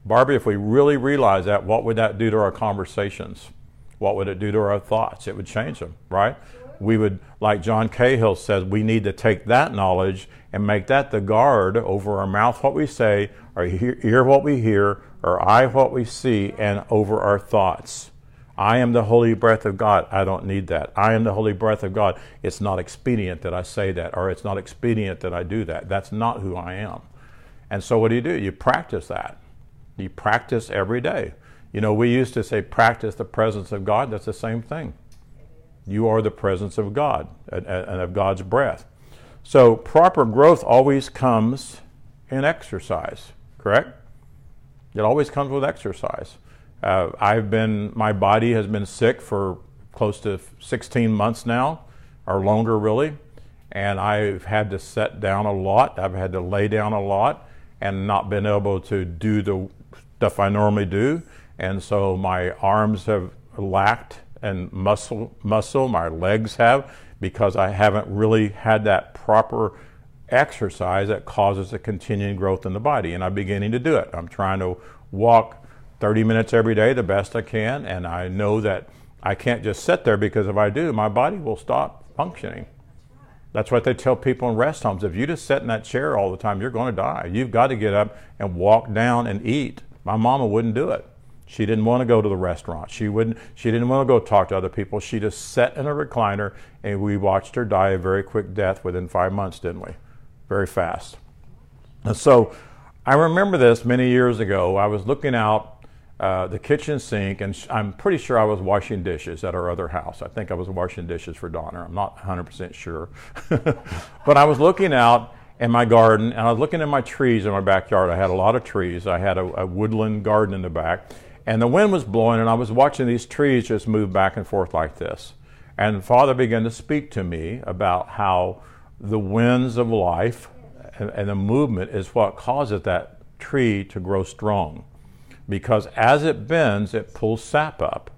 Barbie, if we really realize that, what would that do to our conversations? What would it do to our thoughts? It would change them, right? we would, like John Cahill says, we need to take that knowledge and make that the guard over our mouth, what we say, our ear, what we hear, our eye, what we see, and over our thoughts. I am the holy breath of God. I don't need that. I am the holy breath of God. It's not expedient that I say that, or it's not expedient that I do that. That's not who I am. And so, what do you do? You practice that. You practice every day. You know, we used to say, practice the presence of God. That's the same thing. You are the presence of God and, of God's breath. So, proper growth always comes in exercise, correct? It always comes with exercise. Uh, I've been, my body has been sick for close to 16 months now, or longer really, and I've had to sit down a lot. I've had to lay down a lot and not been able to do the stuff I normally do. And so my arms have lacked and muscle muscle my legs have because I haven't really had that proper exercise that causes a continuing growth in the body and I'm beginning to do it. I'm trying to walk 30 minutes every day the best I can and I know that I can't just sit there because if I do my body will stop functioning. That's what they tell people in rest homes. If you just sit in that chair all the time, you're going to die. You've got to get up and walk down and eat. My mama wouldn't do it. She didn't want to go to the restaurant. She wouldn't. She didn't want to go talk to other people. She just sat in a recliner, and we watched her die a very quick death within five months, didn't we? Very fast. And so, I remember this many years ago. I was looking out uh, the kitchen sink, and I'm pretty sure I was washing dishes at our other house. I think I was washing dishes for Donna. I'm not 100% sure, but I was looking out in my garden, and I was looking at my trees in my backyard. I had a lot of trees. I had a, a woodland garden in the back and the wind was blowing, and I was watching these trees just move back and forth like this. And Father began to speak to me about how the winds of life and, and the movement is what causes that tree to grow strong. Because as it bends, it pulls sap up.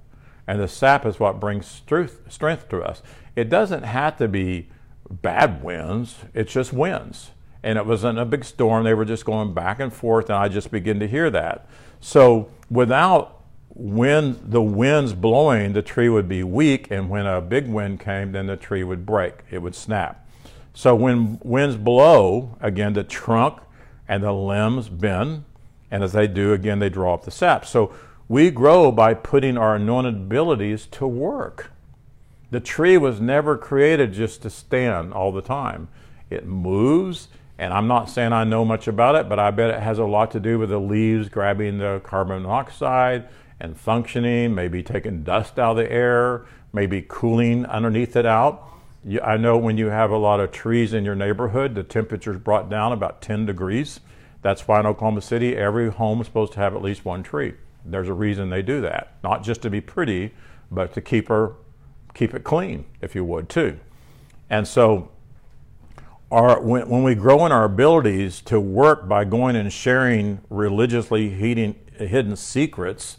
And the sap is what brings strength, strength to us. It doesn't have to be bad winds, it's just winds. And it wasn't a big storm, they were just going back and forth, and I just began to hear that. So without wind, the winds blowing, the tree would be weak, and when a big wind came, then the tree would break, it would snap. So when winds blow, again, the trunk and the limbs bend, and as they do, again, they draw up the sap. So we grow by putting our anointed abilities to work. The tree was never created just to stand all the time. It moves, and I'm not saying I know much about it, but I bet it has a lot to do with the leaves grabbing the carbon monoxide and functioning, maybe taking dust out of the air, maybe cooling underneath it out. I know when you have a lot of trees in your neighborhood, the temperature's brought down about 10 degrees. That's why in Oklahoma City, every home is supposed to have at least one tree. There's a reason they do that. Not just to be pretty, but to keep her keep it clean, if you would, too. And so our, when, when we grow in our abilities to work by going and sharing religiously hidden, hidden secrets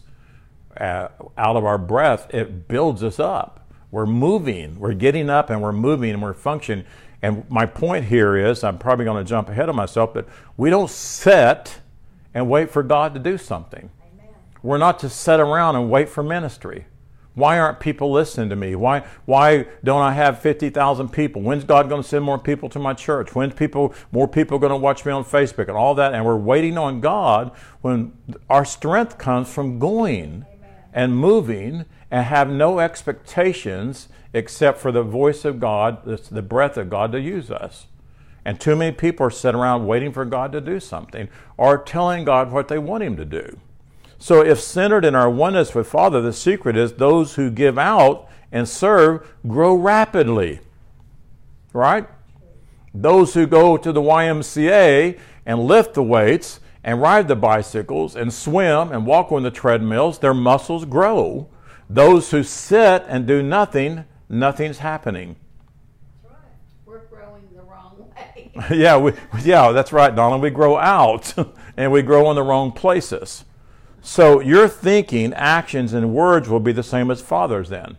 uh, out of our breath, it builds us up. We're moving, we're getting up and we're moving and we're functioning. And my point here is I'm probably going to jump ahead of myself, but we don't sit and wait for God to do something. Amen. We're not to sit around and wait for ministry. Why aren't people listening to me? Why, why don't I have 50,000 people? When's God going to send more people to my church? When's people, more people going to watch me on Facebook and all that? And we're waiting on God when our strength comes from going and moving and have no expectations except for the voice of God, the breath of God to use us. And too many people are sitting around waiting for God to do something or telling God what they want Him to do. So, if centered in our oneness with Father, the secret is those who give out and serve grow rapidly. Right? Those who go to the YMCA and lift the weights and ride the bicycles and swim and walk on the treadmills, their muscles grow. Those who sit and do nothing, nothing's happening. That's right. We're growing the wrong way. yeah, we, yeah, that's right, Donna. We grow out and we grow in the wrong places. So your thinking, actions, and words will be the same as Father's then.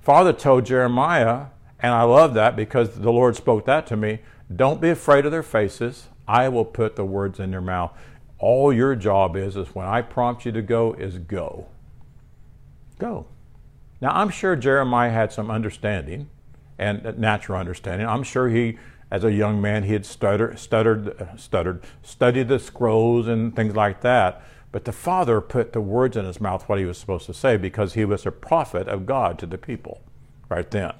Father told Jeremiah, and I love that because the Lord spoke that to me don't be afraid of their faces. I will put the words in their mouth. All your job is, is when I prompt you to go, is go. Go. Now, I'm sure Jeremiah had some understanding and natural understanding. I'm sure he, as a young man, he had stuttered, stuttered, stuttered, studied the scrolls and things like that. But the Father put the words in his mouth what he was supposed to say because he was a prophet of God to the people right then.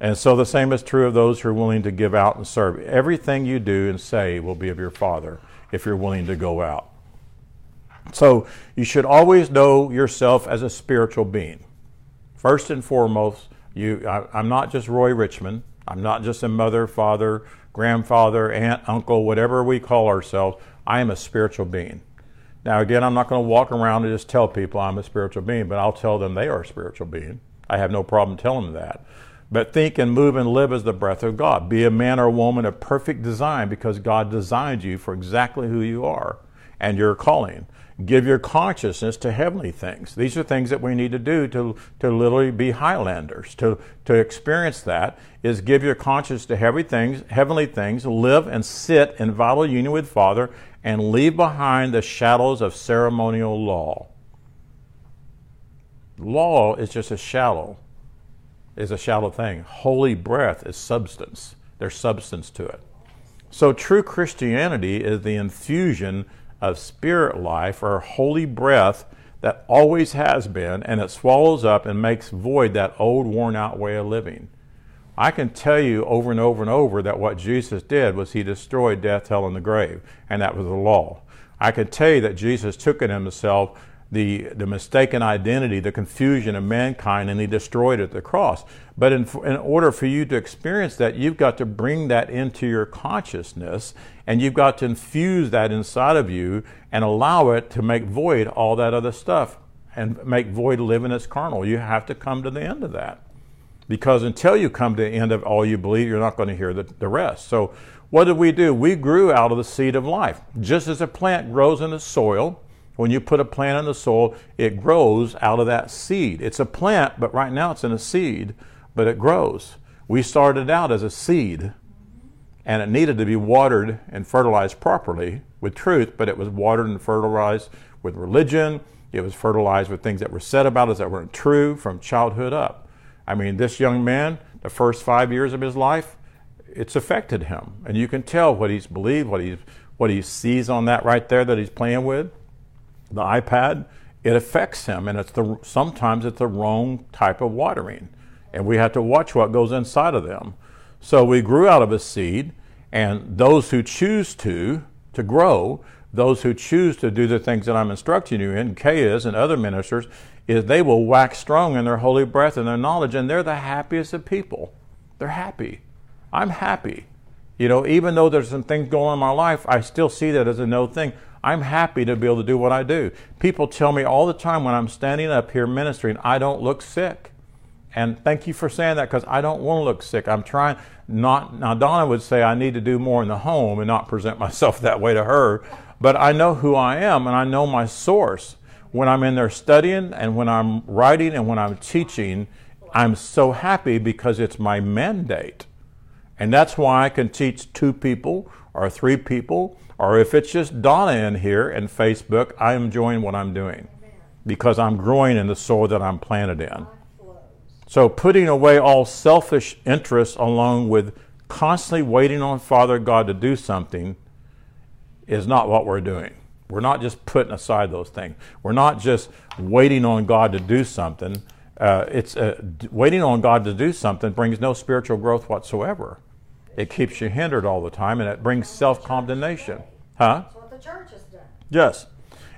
And so the same is true of those who are willing to give out and serve. Everything you do and say will be of your Father if you're willing to go out. So you should always know yourself as a spiritual being. First and foremost, you, I, am not just Roy Richmond. I'm not just a mother, father, grandfather, aunt, uncle, whatever we call ourselves. I am a spiritual being. Now, again, I'm not going to walk around and just tell people I'm a spiritual being, but I'll tell them they are a spiritual being. I have no problem telling them that. But think and move and live as the breath of God. Be a man or woman of perfect design because God designed you for exactly who you are and your calling. Give your consciousness to heavenly things. These are things that we need to do to, to literally be Highlanders. To, to experience that is give your conscience to heavenly things, heavenly things, live and sit in vital union with Father, and leave behind the shadows of ceremonial law. Law is just a shallow, is a shallow thing. Holy breath is substance. There's substance to it. So true Christianity is the infusion of spirit life or holy breath that always has been, and it swallows up and makes void that old worn out way of living. I can tell you over and over and over that what Jesus did was he destroyed death, hell, and the grave, and that was the law. I can tell you that Jesus took in himself the, the mistaken identity, the confusion of mankind, and he destroyed it at the cross. But in, in order for you to experience that, you've got to bring that into your consciousness, and you've got to infuse that inside of you and allow it to make void all that other stuff and make void live in its carnal. You have to come to the end of that. Because until you come to the end of all you believe, you're not going to hear the, the rest. So, what did we do? We grew out of the seed of life. Just as a plant grows in the soil, when you put a plant in the soil, it grows out of that seed. It's a plant, but right now it's in a seed, but it grows. We started out as a seed, and it needed to be watered and fertilized properly with truth, but it was watered and fertilized with religion. It was fertilized with things that were said about us that weren't true from childhood up. I mean, this young man, the first five years of his life, it's affected him. And you can tell what he's believed, what, he's, what he sees on that right there that he's playing with, the iPad, it affects him. And it's the, sometimes it's the wrong type of watering. And we have to watch what goes inside of them. So we grew out of a seed, and those who choose to, to grow, those who choose to do the things that I'm instructing you in, Kay is, and other ministers, is they will wax strong in their holy breath and their knowledge, and they're the happiest of people. They're happy. I'm happy. You know, even though there's some things going on in my life, I still see that as a no thing. I'm happy to be able to do what I do. People tell me all the time when I'm standing up here ministering, I don't look sick. And thank you for saying that because I don't want to look sick. I'm trying not now Donna would say I need to do more in the home and not present myself that way to her, but I know who I am and I know my source. When I'm in there studying and when I'm writing and when I'm teaching, I'm so happy because it's my mandate. And that's why I can teach two people or three people or if it's just Donna in here and Facebook, I am enjoying what I'm doing because I'm growing in the soil that I'm planted in. So, putting away all selfish interests along with constantly waiting on Father God to do something is not what we're doing. We're not just putting aside those things. We're not just waiting on God to do something. Uh, it's uh, waiting on God to do something brings no spiritual growth whatsoever. It keeps you hindered all the time, and it brings self condemnation. Huh? That's what the church has done. Yes.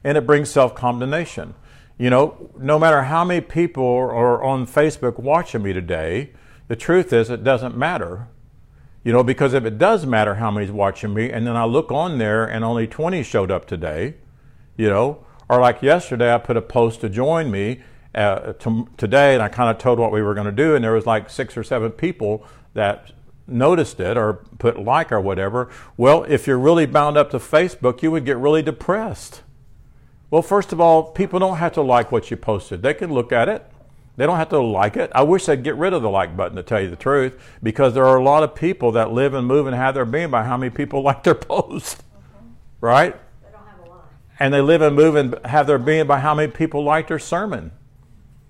And it brings self condemnation. You know, no matter how many people are on Facebook watching me today, the truth is it doesn't matter. You know, because if it does matter how many's watching me, and then I look on there and only 20 showed up today, you know, or like yesterday, I put a post to join me uh, to, today, and I kind of told what we were going to do, and there was like six or seven people that noticed it or put like or whatever. Well, if you're really bound up to Facebook, you would get really depressed. Well, first of all, people don't have to like what you posted. They can look at it. They don't have to like it. I wish they'd get rid of the like button to tell you the truth, because there are a lot of people that live and move and have their being by how many people like their post. Mm-hmm. Right? They don't have a life. And they live and move and have their being by how many people like their sermon.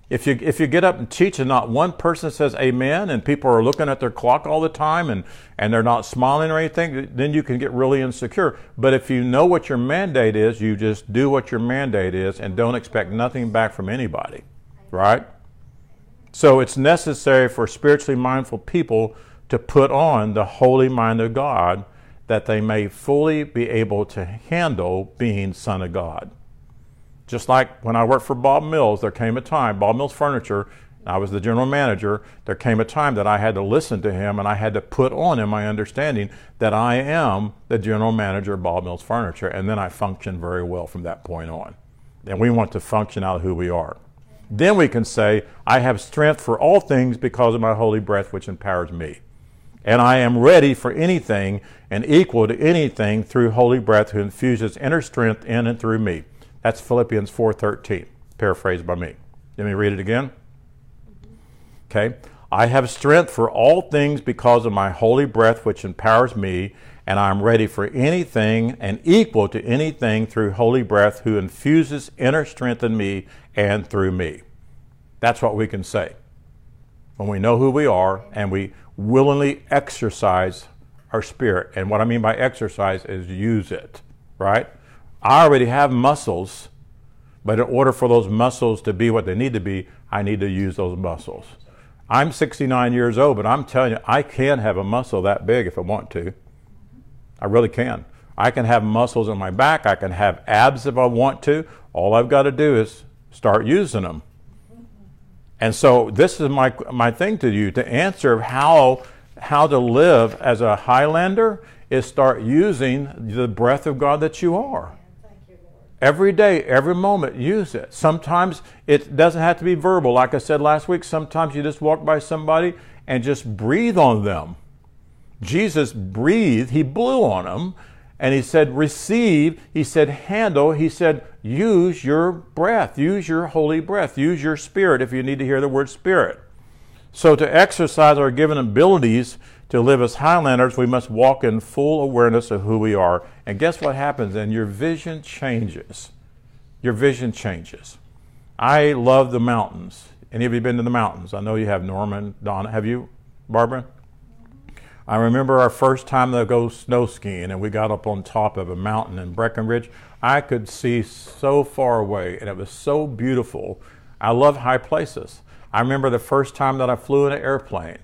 If you, if you get up and teach and not one person says amen and people are looking at their clock all the time and, and they're not smiling or anything, then you can get really insecure. But if you know what your mandate is, you just do what your mandate is and don't expect nothing back from anybody. Right? So it's necessary for spiritually mindful people to put on the holy mind of God that they may fully be able to handle being Son of God. Just like when I worked for Bob Mills, there came a time, Bob Mills Furniture, I was the general manager, there came a time that I had to listen to him and I had to put on in my understanding that I am the general manager of Bob Mills Furniture. And then I functioned very well from that point on. And we want to function out of who we are. Then we can say, I have strength for all things because of my holy breath, which empowers me. And I am ready for anything and equal to anything through holy breath who infuses inner strength in and through me. That's Philippians 4:13, paraphrased by me. Let me read it again. Okay. I have strength for all things because of my holy breath which empowers me, and I am ready for anything and equal to anything through holy breath who infuses inner strength in me and through me. That's what we can say. When we know who we are and we willingly exercise our spirit. And what I mean by exercise is use it, right? I already have muscles, but in order for those muscles to be what they need to be, I need to use those muscles. I'm 69 years old, but I'm telling you, I can have a muscle that big if I want to. I really can. I can have muscles in my back. I can have abs if I want to. All I've got to do is start using them. And so this is my my thing to you to answer how how to live as a Highlander is start using the breath of God that you are. Every day, every moment, use it. Sometimes it doesn't have to be verbal. Like I said last week, sometimes you just walk by somebody and just breathe on them. Jesus breathed, he blew on them, and he said, Receive, he said, Handle, he said, Use your breath, use your holy breath, use your spirit if you need to hear the word spirit. So, to exercise our given abilities, to live as Highlanders, we must walk in full awareness of who we are. And guess what happens then? Your vision changes. Your vision changes. I love the mountains. Any of you been to the mountains? I know you have, Norman, Donna. Have you, Barbara? I remember our first time to go snow skiing, and we got up on top of a mountain in Breckenridge. I could see so far away, and it was so beautiful. I love high places. I remember the first time that I flew in an airplane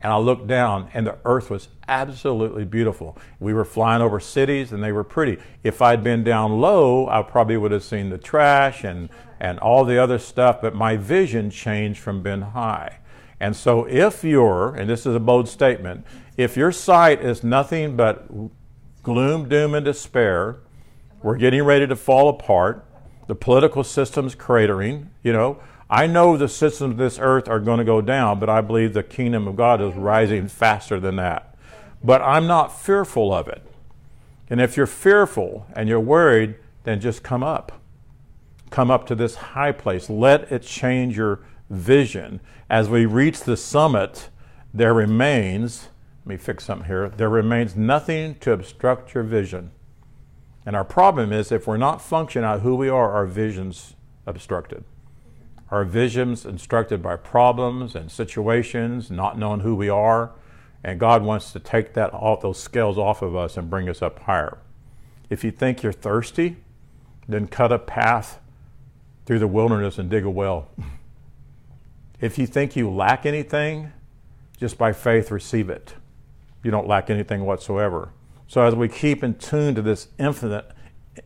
and I looked down, and the earth was absolutely beautiful. We were flying over cities, and they were pretty. If I'd been down low, I probably would have seen the trash and, and all the other stuff, but my vision changed from being high. And so, if you're, and this is a bold statement, if your sight is nothing but gloom, doom, and despair, we're getting ready to fall apart, the political system's cratering, you know, I know the systems of this earth are going to go down, but I believe the kingdom of God is rising faster than that. But I'm not fearful of it. And if you're fearful and you're worried, then just come up. Come up to this high place. Let it change your vision. As we reach the summit, there remains, let me fix something here, there remains nothing to obstruct your vision. And our problem is if we're not functioning out who we are, our vision's obstructed. Our vision's instructed by problems and situations, not knowing who we are. And God wants to take that off those scales off of us and bring us up higher. If you think you're thirsty, then cut a path through the wilderness and dig a well. if you think you lack anything, just by faith receive it. You don't lack anything whatsoever. So as we keep in tune to this infinite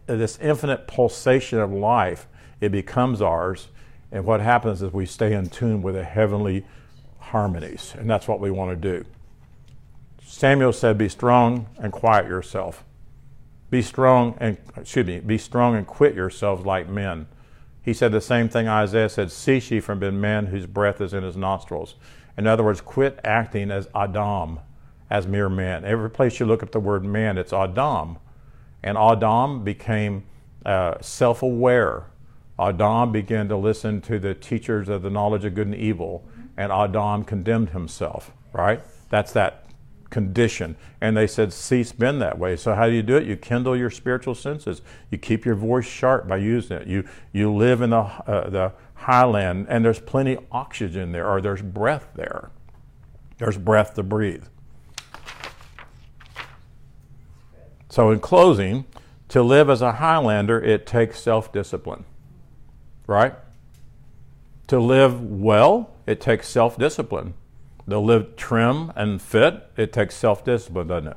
this infinite pulsation of life, it becomes ours. And what happens is we stay in tune with the heavenly harmonies. And that's what we want to do. Samuel said, Be strong and quiet yourself. Be strong and, excuse me, be strong and quit yourselves like men. He said the same thing Isaiah said, Cease ye from being men whose breath is in his nostrils. In other words, quit acting as Adam, as mere men. Every place you look at the word man, it's Adam. And Adam became uh, self aware. Adam began to listen to the teachers of the knowledge of good and evil, and Adam condemned himself, right? That's that condition. And they said, cease been that way. So how do you do it? You kindle your spiritual senses. You keep your voice sharp by using it. You, you live in the, uh, the highland, and there's plenty oxygen there, or there's breath there. There's breath to breathe. So, in closing, to live as a Highlander, it takes self discipline, right? To live well, it takes self discipline. To live trim and fit, it takes self discipline, doesn't it?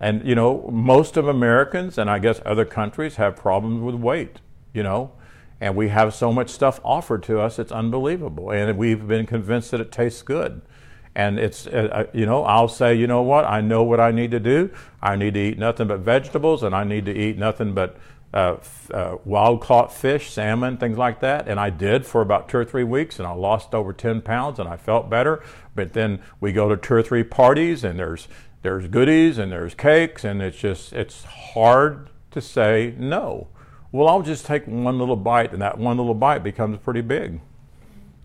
And, you know, most of Americans, and I guess other countries, have problems with weight, you know, and we have so much stuff offered to us, it's unbelievable. And we've been convinced that it tastes good. And it's, uh, uh you know, I'll say, you know what, I know what I need to do. I need to eat nothing but vegetables, and I need to eat nothing but uh, uh, wild caught fish, salmon, things like that. And I did for about two or three weeks, and I lost over 10 pounds, and I felt better. But then we go to two or three parties, and there's there's goodies and there's cakes, and it's just it's hard to say no. Well, I'll just take one little bite, and that one little bite becomes pretty big.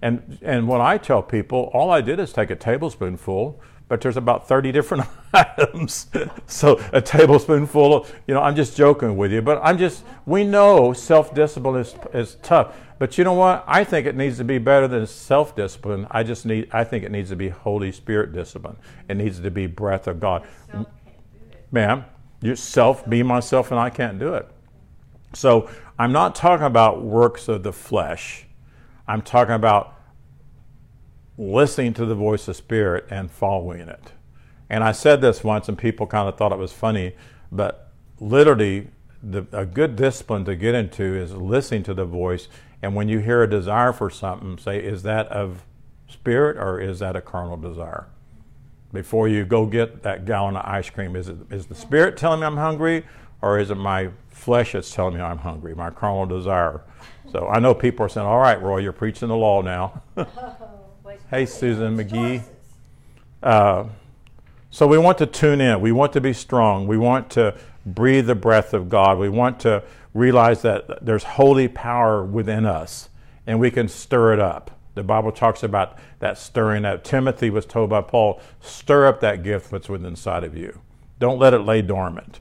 And and what I tell people, all I did is take a tablespoonful but there's about 30 different items. so a tablespoonful of, you know, I'm just joking with you, but I'm just, we know self discipline is, is tough. But you know what? I think it needs to be better than self discipline. I just need, I think it needs to be Holy Spirit discipline. It needs to be breath of God. Ma'am, yourself, be myself, and I can't do it. So I'm not talking about works of the flesh. I'm talking about listening to the voice of Spirit and following it. And I said this once, and people kind of thought it was funny, but literally, the, a good discipline to get into is listening to the voice. And when you hear a desire for something, say, is that of spirit or is that a carnal desire? Before you go get that gallon of ice cream, is it is the spirit telling me I'm hungry, or is it my flesh that's telling me I'm hungry, my carnal desire? So I know people are saying, "All right, Roy, you're preaching the law now." Hey, Susan McGee. Uh, so we want to tune in. We want to be strong. We want to breathe the breath of God. We want to realize that there's holy power within us and we can stir it up. The Bible talks about that stirring up. Timothy was told by Paul, stir up that gift that's within inside of you. Don't let it lay dormant.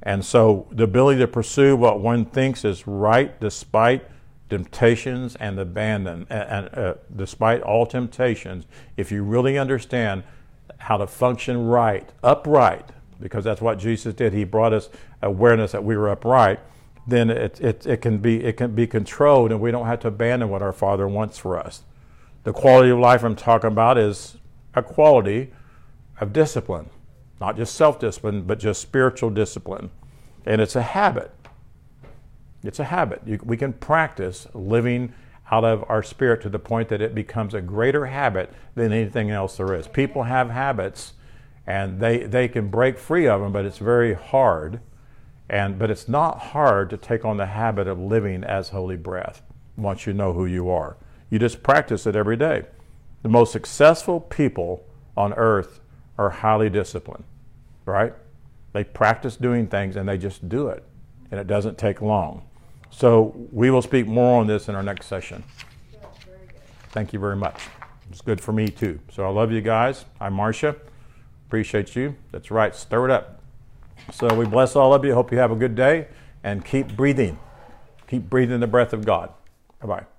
And so the ability to pursue what one thinks is right despite temptations and abandon, and, uh, despite all temptations, if you really understand how to function right, upright, because that's what Jesus did. He brought us awareness that we were upright. Then it, it, it can be it can be controlled, and we don't have to abandon what our Father wants for us. The quality of life I'm talking about is a quality of discipline, not just self-discipline, but just spiritual discipline, and it's a habit. It's a habit. You, we can practice living out of our spirit to the point that it becomes a greater habit than anything else there is. People have habits and they, they can break free of them, but it's very hard. And, but it's not hard to take on the habit of living as holy breath once you know who you are. You just practice it every day. The most successful people on earth are highly disciplined, right? They practice doing things and they just do it, and it doesn't take long. So we will speak more on this in our next session. Thank you very much. It's good for me too. So I love you guys. I'm Marcia. Appreciate you. That's right. Stir it up. So we bless all of you. Hope you have a good day and keep breathing. Keep breathing the breath of God. Bye bye.